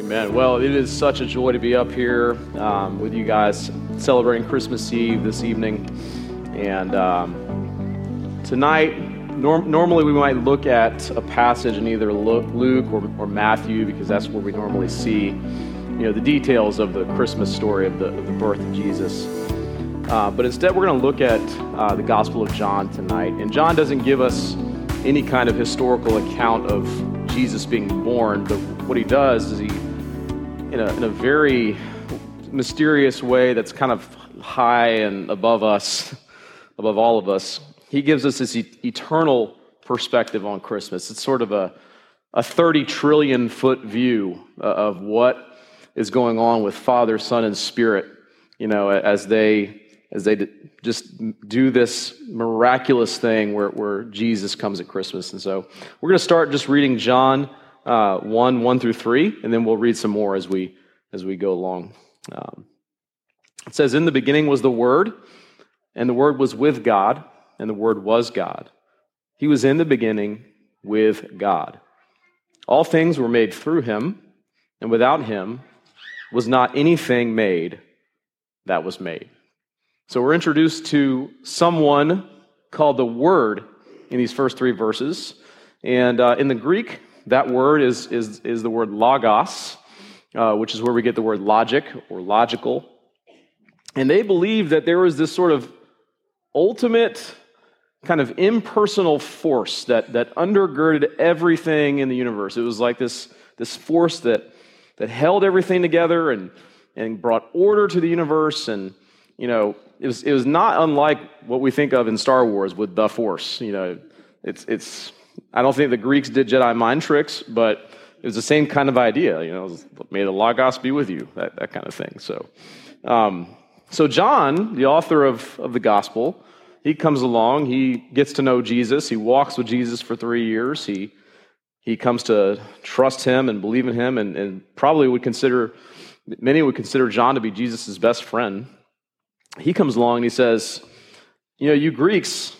Amen. Well, it is such a joy to be up here um, with you guys celebrating Christmas Eve this evening. And um, tonight, norm- normally we might look at a passage in either Luke or, or, Matthew because that's where we normally see, you know, the details of the Christmas story of the, of the birth of Jesus. Uh, but instead, we're going to look at uh, the Gospel of John tonight. And John doesn't give us any kind of historical account of Jesus being born, but what he does is he, in a, in a very mysterious way that's kind of high and above us, above all of us, he gives us this e- eternal perspective on Christmas. It's sort of a, a 30 trillion foot view uh, of what is going on with Father, Son, and Spirit, you know, as they as they just do this miraculous thing where, where Jesus comes at Christmas. And so we're going to start just reading John uh, 1, 1 through 3, and then we'll read some more as we, as we go along. Um, it says, In the beginning was the Word, and the Word was with God, and the Word was God. He was in the beginning with God. All things were made through him, and without him was not anything made that was made. So we're introduced to someone called the Word in these first three verses. And uh, in the Greek, that word is, is, is the word logos, uh, which is where we get the word logic or logical. And they believed that there was this sort of ultimate kind of impersonal force that, that undergirded everything in the universe. It was like this, this force that, that held everything together and, and brought order to the universe and you know, it was, it was not unlike what we think of in Star Wars with the Force. You know, it's, it's, I don't think the Greeks did Jedi mind tricks, but it was the same kind of idea. You know, may the Logos be with you, that, that kind of thing. So, um, so John, the author of, of the gospel, he comes along, he gets to know Jesus, he walks with Jesus for three years, he, he comes to trust him and believe in him, and, and probably would consider, many would consider John to be Jesus' best friend he comes along and he says, You know, you Greeks,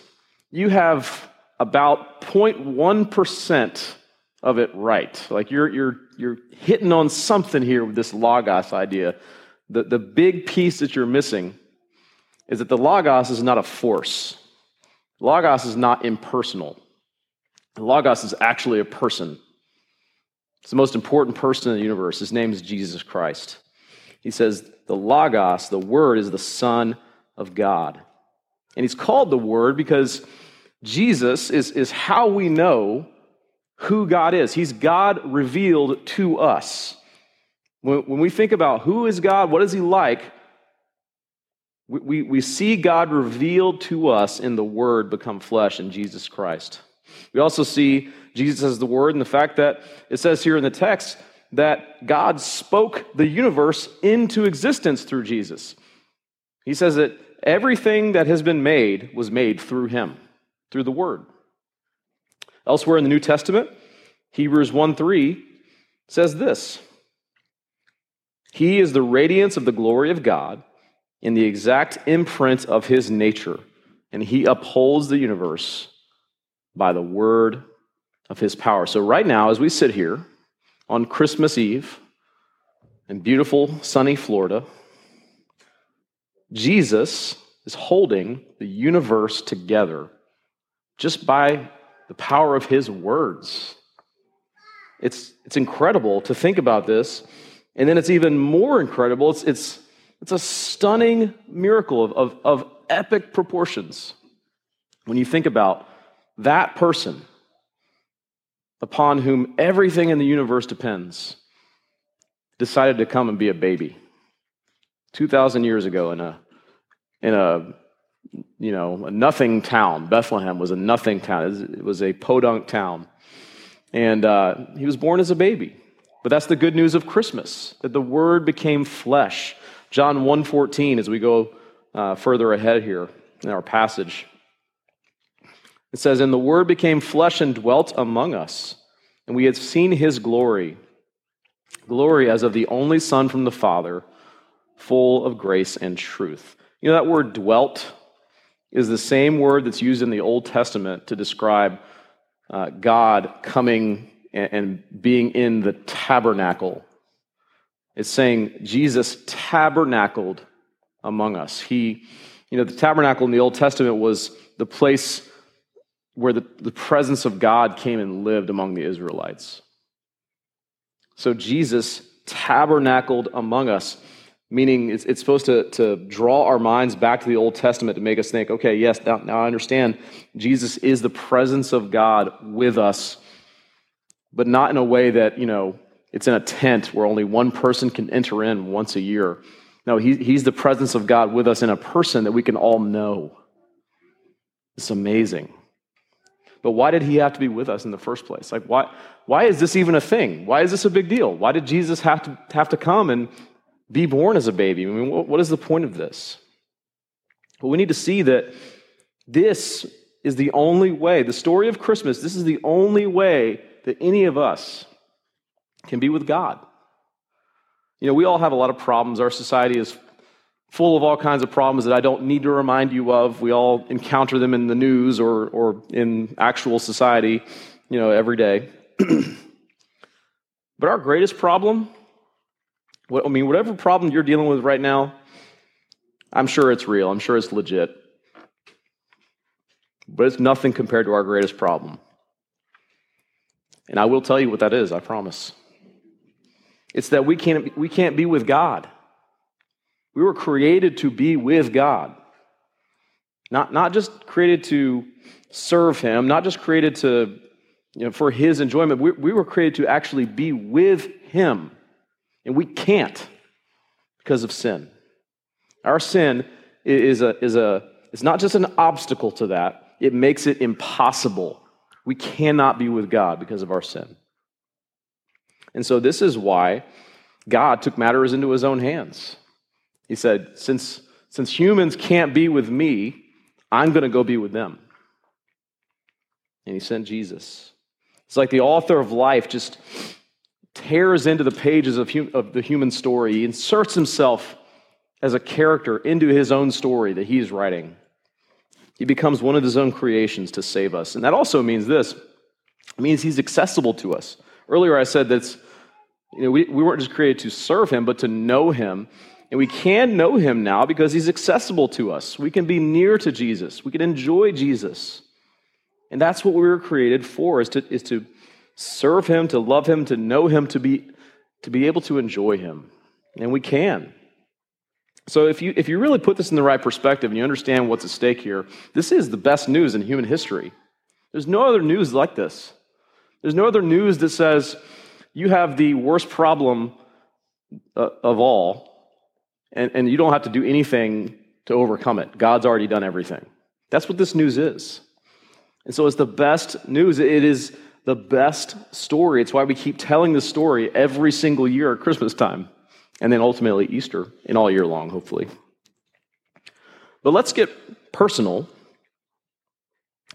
you have about 0.1% of it right. Like you're, you're, you're hitting on something here with this Logos idea. The, the big piece that you're missing is that the Logos is not a force, Logos is not impersonal. Logos is actually a person. It's the most important person in the universe. His name is Jesus Christ. He says, the Logos, the Word, is the Son of God. And he's called the Word because Jesus is, is how we know who God is. He's God revealed to us. When, when we think about who is God, what is he like, we, we, we see God revealed to us in the Word become flesh in Jesus Christ. We also see Jesus as the Word and the fact that it says here in the text that God spoke the universe into existence through Jesus. He says that everything that has been made was made through him, through the Word. Elsewhere in the New Testament, Hebrews 1 3 says this He is the radiance of the glory of God in the exact imprint of his nature, and he upholds the universe by the word of his power. So, right now, as we sit here, on Christmas Eve in beautiful sunny Florida, Jesus is holding the universe together just by the power of his words. It's, it's incredible to think about this. And then it's even more incredible. It's, it's, it's a stunning miracle of, of, of epic proportions when you think about that person upon whom everything in the universe depends, decided to come and be a baby. 2,000 years ago in a, in a, you know, a nothing town. Bethlehem was a nothing town. It was a podunk town. And uh, he was born as a baby. But that's the good news of Christmas, that the Word became flesh. John 1.14, as we go uh, further ahead here in our passage, it says, And the Word became flesh and dwelt among us, and we had seen his glory, glory as of the only Son from the Father, full of grace and truth. You know, that word dwelt is the same word that's used in the Old Testament to describe uh, God coming and, and being in the tabernacle It's saying Jesus tabernacled among us. He, you know, the tabernacle in the Old Testament was the place where the, the presence of God came and lived among the Israelites. So Jesus tabernacled among us, meaning it's, it's supposed to, to draw our minds back to the Old Testament to make us think, okay, yes, now, now I understand Jesus is the presence of God with us, but not in a way that, you know, it's in a tent where only one person can enter in once a year. No, he, he's the presence of God with us in a person that we can all know. It's amazing. But why did he have to be with us in the first place? Like, why, why is this even a thing? Why is this a big deal? Why did Jesus have to, have to come and be born as a baby? I mean, what, is the point of this? Well, we need to see that this is the only way, the story of Christmas, this is the only way that any of us can be with God. You know, we all have a lot of problems. Our society is full of all kinds of problems that I don't need to remind you of. We all encounter them in the news or, or in actual society, you know, every day. but our greatest problem, I mean, whatever problem you're dealing with right now, I'm sure it's real. I'm sure it's legit. But it's nothing compared to our greatest problem. And I will tell you what that is, I promise. It's that we can't, we can't be with God. We were created to be with God. Not, not just created to serve Him, not just created to, you know, for His enjoyment. We, we were created to actually be with Him. And we can't because of sin. Our sin is, a, is, a, is not just an obstacle to that, it makes it impossible. We cannot be with God because of our sin. And so, this is why God took matters into his own hands. He said, Since, since humans can't be with me, I'm going to go be with them. And he sent Jesus. It's like the author of life just tears into the pages of, hum- of the human story. He inserts himself as a character into his own story that he's writing. He becomes one of his own creations to save us. And that also means this it means he's accessible to us. Earlier, I said that you know, we, we weren't just created to serve him, but to know him. And we can know him now because he's accessible to us. We can be near to Jesus. We can enjoy Jesus. And that's what we were created for, is to, is to serve him, to love him, to know him, to be, to be able to enjoy him. And we can. So if you, if you really put this in the right perspective and you understand what's at stake here, this is the best news in human history. There's no other news like this. There's no other news that says you have the worst problem uh, of all, and, and you don't have to do anything to overcome it. God's already done everything. That's what this news is. And so it's the best news. It is the best story. It's why we keep telling the story every single year at Christmas time, and then ultimately Easter and all year long, hopefully. But let's get personal.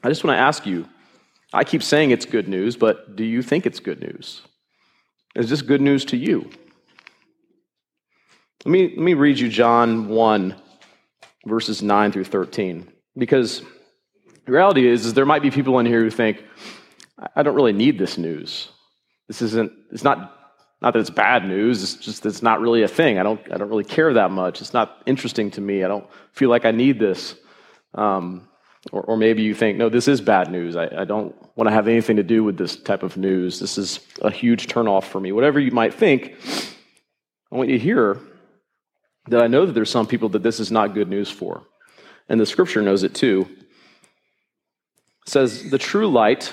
I just want to ask you I keep saying it's good news, but do you think it's good news? Is this good news to you? Let me, let me read you John 1, verses 9 through 13. Because the reality is, is there might be people in here who think, I don't really need this news. This isn't, it's not, not that it's bad news, it's just it's not really a thing. I don't, I don't really care that much. It's not interesting to me. I don't feel like I need this. Um, or, or maybe you think, no, this is bad news. I, I don't want to have anything to do with this type of news. This is a huge turnoff for me. Whatever you might think, I want you to hear that I know that there's some people that this is not good news for. And the scripture knows it too. It says, The true light,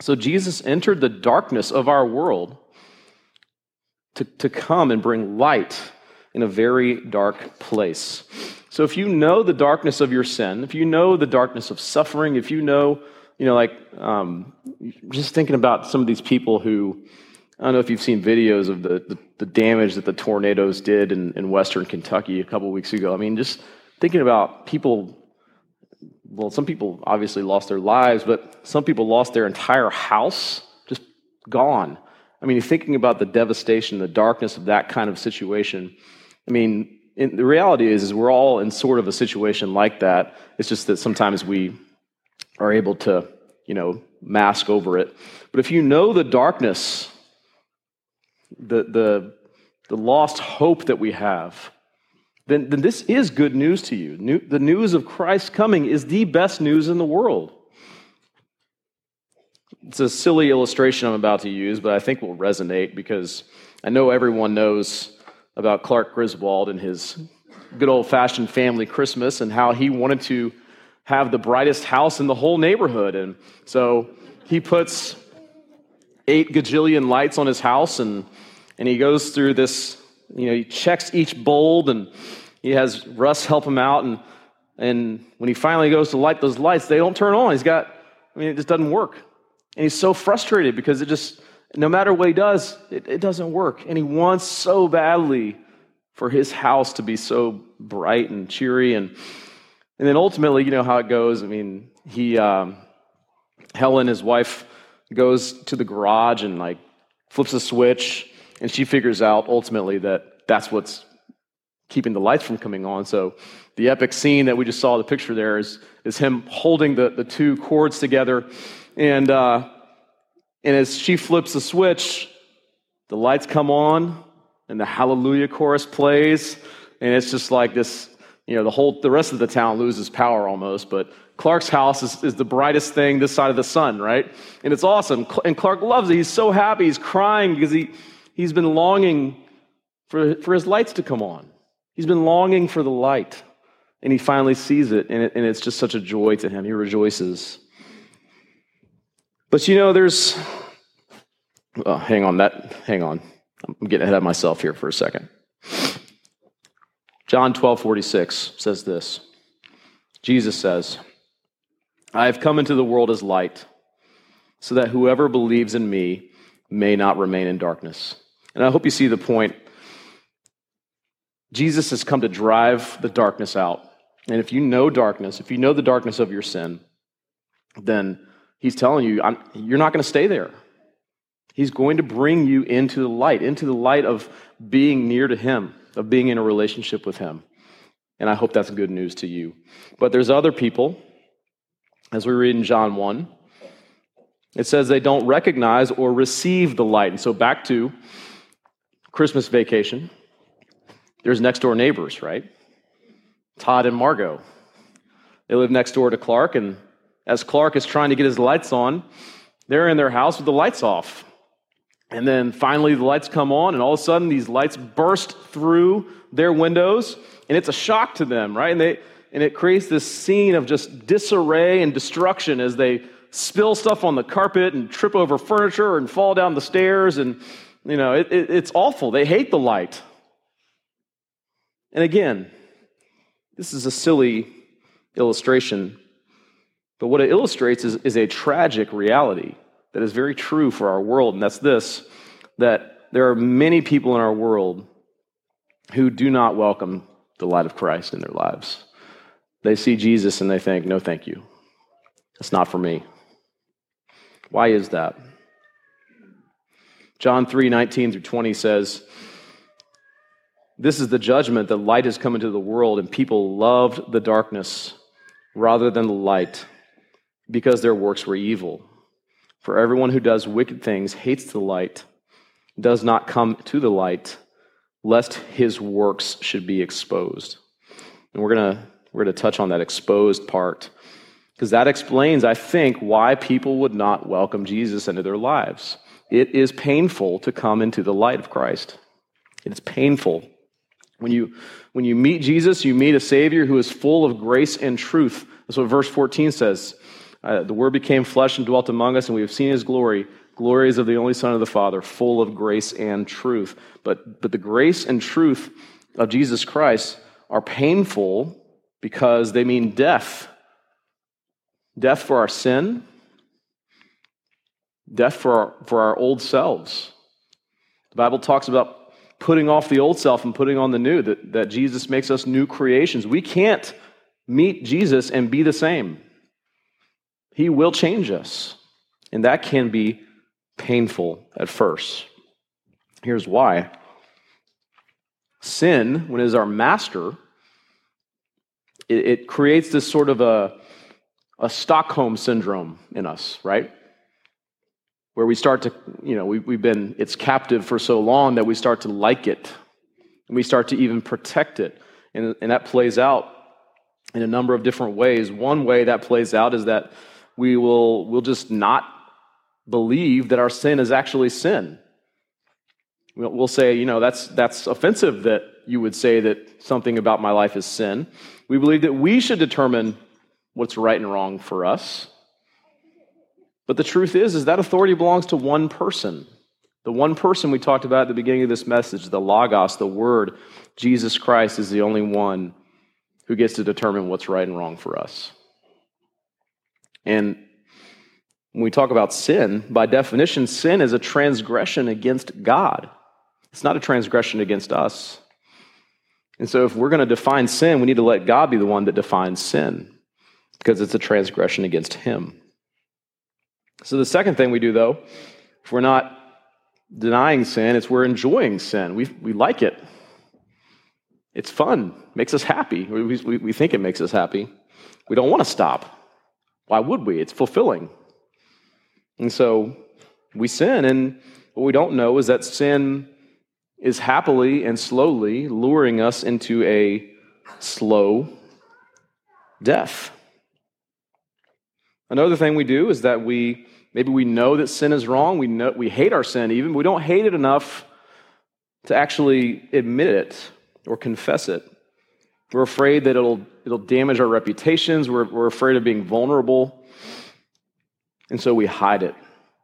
So Jesus entered the darkness of our world to, to come and bring light in a very dark place. So if you know the darkness of your sin, if you know the darkness of suffering, if you know you know, like um, just thinking about some of these people who I don't know if you've seen videos of the, the, the damage that the tornadoes did in, in western Kentucky a couple weeks ago. I mean, just thinking about people, well, some people obviously lost their lives, but some people lost their entire house, just gone. I mean, thinking about the devastation, the darkness of that kind of situation. I mean, in, the reality is, is we're all in sort of a situation like that. It's just that sometimes we are able to, you know, mask over it. But if you know the darkness, the, the, the lost hope that we have, then, then this is good news to you. New, the news of Christ coming is the best news in the world. It's a silly illustration I'm about to use, but I think will resonate because I know everyone knows about Clark Griswold and his good old fashioned family Christmas and how he wanted to have the brightest house in the whole neighborhood. And so he puts eight gajillion lights on his house and, and he goes through this, you know, he checks each bulb and he has Russ help him out. And, and when he finally goes to light those lights, they don't turn on. He's got, I mean, it just doesn't work. And he's so frustrated because it just, no matter what he does, it, it doesn't work. And he wants so badly for his house to be so bright and cheery. And, and then ultimately, you know how it goes. I mean, he, um, Helen, his wife, goes to the garage and like flips a switch, and she figures out ultimately that that's what's keeping the lights from coming on. So the epic scene that we just saw the picture there is, is him holding the, the two cords together. And, uh, and as she flips the switch, the lights come on and the hallelujah chorus plays. And it's just like this, you know, the whole, the rest of the town loses power almost, but Clark's house is, is the brightest thing this side of the sun, right? And it's awesome. And Clark loves it. He's so happy. He's crying because he, he's been longing for, for his lights to come on. He's been longing for the light. And he finally sees it and, it, and it's just such a joy to him. He rejoices. But you know, there's, oh, hang on, that, hang on. I'm getting ahead of myself here for a second. John 12, 46 says this Jesus says, I have come into the world as light, so that whoever believes in me may not remain in darkness. And I hope you see the point. Jesus has come to drive the darkness out. And if you know darkness, if you know the darkness of your sin, then he's telling you, you're not going to stay there. He's going to bring you into the light, into the light of being near to him, of being in a relationship with him. And I hope that's good news to you. But there's other people as we read in John 1, it says they don't recognize or receive the light. And so back to Christmas vacation, there's next door neighbors, right? Todd and Margo. They live next door to Clark, and as Clark is trying to get his lights on, they're in their house with the lights off. And then finally, the lights come on, and all of a sudden, these lights burst through their windows, and it's a shock to them, right? And they, and it creates this scene of just disarray and destruction as they spill stuff on the carpet and trip over furniture and fall down the stairs. And, you know, it, it, it's awful. They hate the light. And again, this is a silly illustration, but what it illustrates is, is a tragic reality that is very true for our world, and that's this that there are many people in our world who do not welcome the light of Christ in their lives. They see Jesus and they think, no, thank you. That's not for me. Why is that? John 3 19 through 20 says, This is the judgment that light has come into the world, and people loved the darkness rather than the light because their works were evil. For everyone who does wicked things hates the light, does not come to the light, lest his works should be exposed. And we're going to we're going to touch on that exposed part because that explains, I think, why people would not welcome Jesus into their lives. It is painful to come into the light of Christ. It's painful. When you, when you meet Jesus, you meet a Savior who is full of grace and truth. That's what verse 14 says. Uh, the Word became flesh and dwelt among us, and we have seen His glory. Glories of the only Son of the Father, full of grace and truth. But, but the grace and truth of Jesus Christ are painful because they mean death death for our sin, death for our, for our old selves, The Bible talks about putting off the old self and putting on the new, that, that Jesus makes us new creations. We can't meet Jesus and be the same. He will change us, and that can be painful at first. Here's why sin, when it is our master, it, it creates this sort of a, a Stockholm syndrome in us, right? Where we start to, you know, we, we've been, it's captive for so long that we start to like it. And we start to even protect it. And, and that plays out in a number of different ways. One way that plays out is that we will we'll just not believe that our sin is actually sin. We'll say, you know, that's, that's offensive that you would say that something about my life is sin. We believe that we should determine what's right and wrong for us. But the truth is, is that authority belongs to one person. The one person we talked about at the beginning of this message, the Logos, the Word, Jesus Christ, is the only one who gets to determine what's right and wrong for us. And when we talk about sin, by definition, sin is a transgression against God. It's not a transgression against us. And so, if we're going to define sin, we need to let God be the one that defines sin because it's a transgression against Him. So, the second thing we do, though, if we're not denying sin, it's we're enjoying sin. We, we like it. It's fun, makes us happy. We, we, we think it makes us happy. We don't want to stop. Why would we? It's fulfilling. And so we sin, and what we don't know is that sin is happily and slowly luring us into a slow death. Another thing we do is that we maybe we know that sin is wrong. We know we hate our sin even. We don't hate it enough to actually admit it or confess it. We're afraid that it'll it'll damage our reputations. We're, we're afraid of being vulnerable. And so we hide it.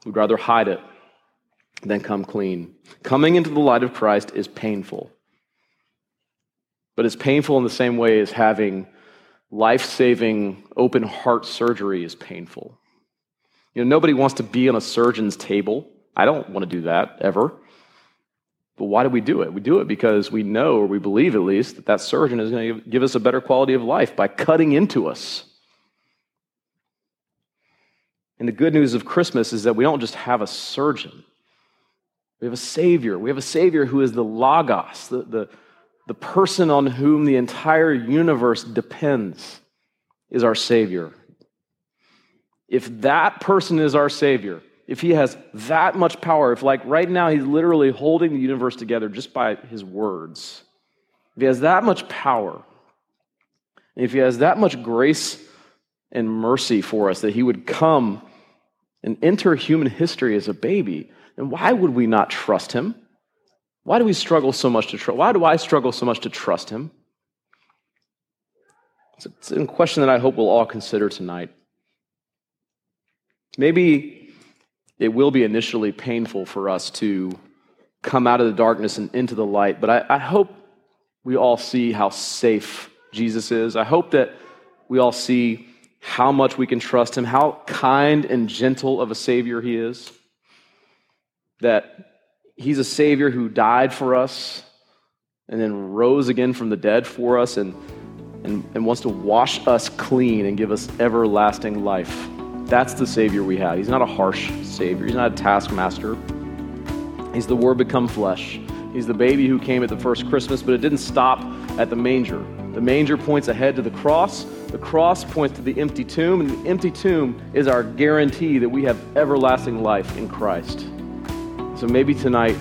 We'd rather hide it than come clean. Coming into the light of Christ is painful. But it's painful in the same way as having life saving open heart surgery is painful. You know, nobody wants to be on a surgeon's table. I don't want to do that ever. But why do we do it? We do it because we know, or we believe at least, that that surgeon is going to give us a better quality of life by cutting into us. And the good news of Christmas is that we don't just have a surgeon, we have a Savior. We have a Savior who is the Logos, the, the, the person on whom the entire universe depends, is our Savior. If that person is our Savior, if he has that much power, if like right now he's literally holding the universe together just by his words, if he has that much power, if he has that much grace and mercy for us that he would come and enter human history as a baby, then why would we not trust him? Why do we struggle so much to trust? Why do I struggle so much to trust him? It's a question that I hope we'll all consider tonight. Maybe it will be initially painful for us to come out of the darkness and into the light, but I, I hope we all see how safe Jesus is. I hope that we all see how much we can trust him, how kind and gentle of a Savior he is. That he's a Savior who died for us and then rose again from the dead for us and, and, and wants to wash us clean and give us everlasting life. That's the Savior we have. He's not a harsh Savior, He's not a taskmaster. He's the Word become flesh. He's the baby who came at the first Christmas, but it didn't stop at the manger. The manger points ahead to the cross. The cross points to the empty tomb, and the empty tomb is our guarantee that we have everlasting life in Christ. So maybe tonight,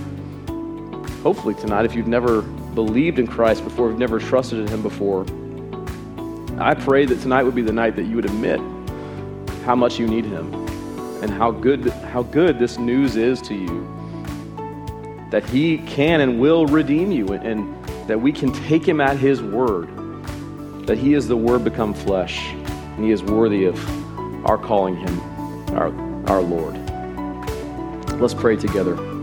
hopefully tonight, if you've never believed in Christ before, if you've never trusted in Him before, I pray that tonight would be the night that you would admit how much you need Him and how good, how good this news is to you. That He can and will redeem you, and that we can take Him at His word. That He is the Word become flesh, and He is worthy of our calling Him our, our Lord. Let's pray together.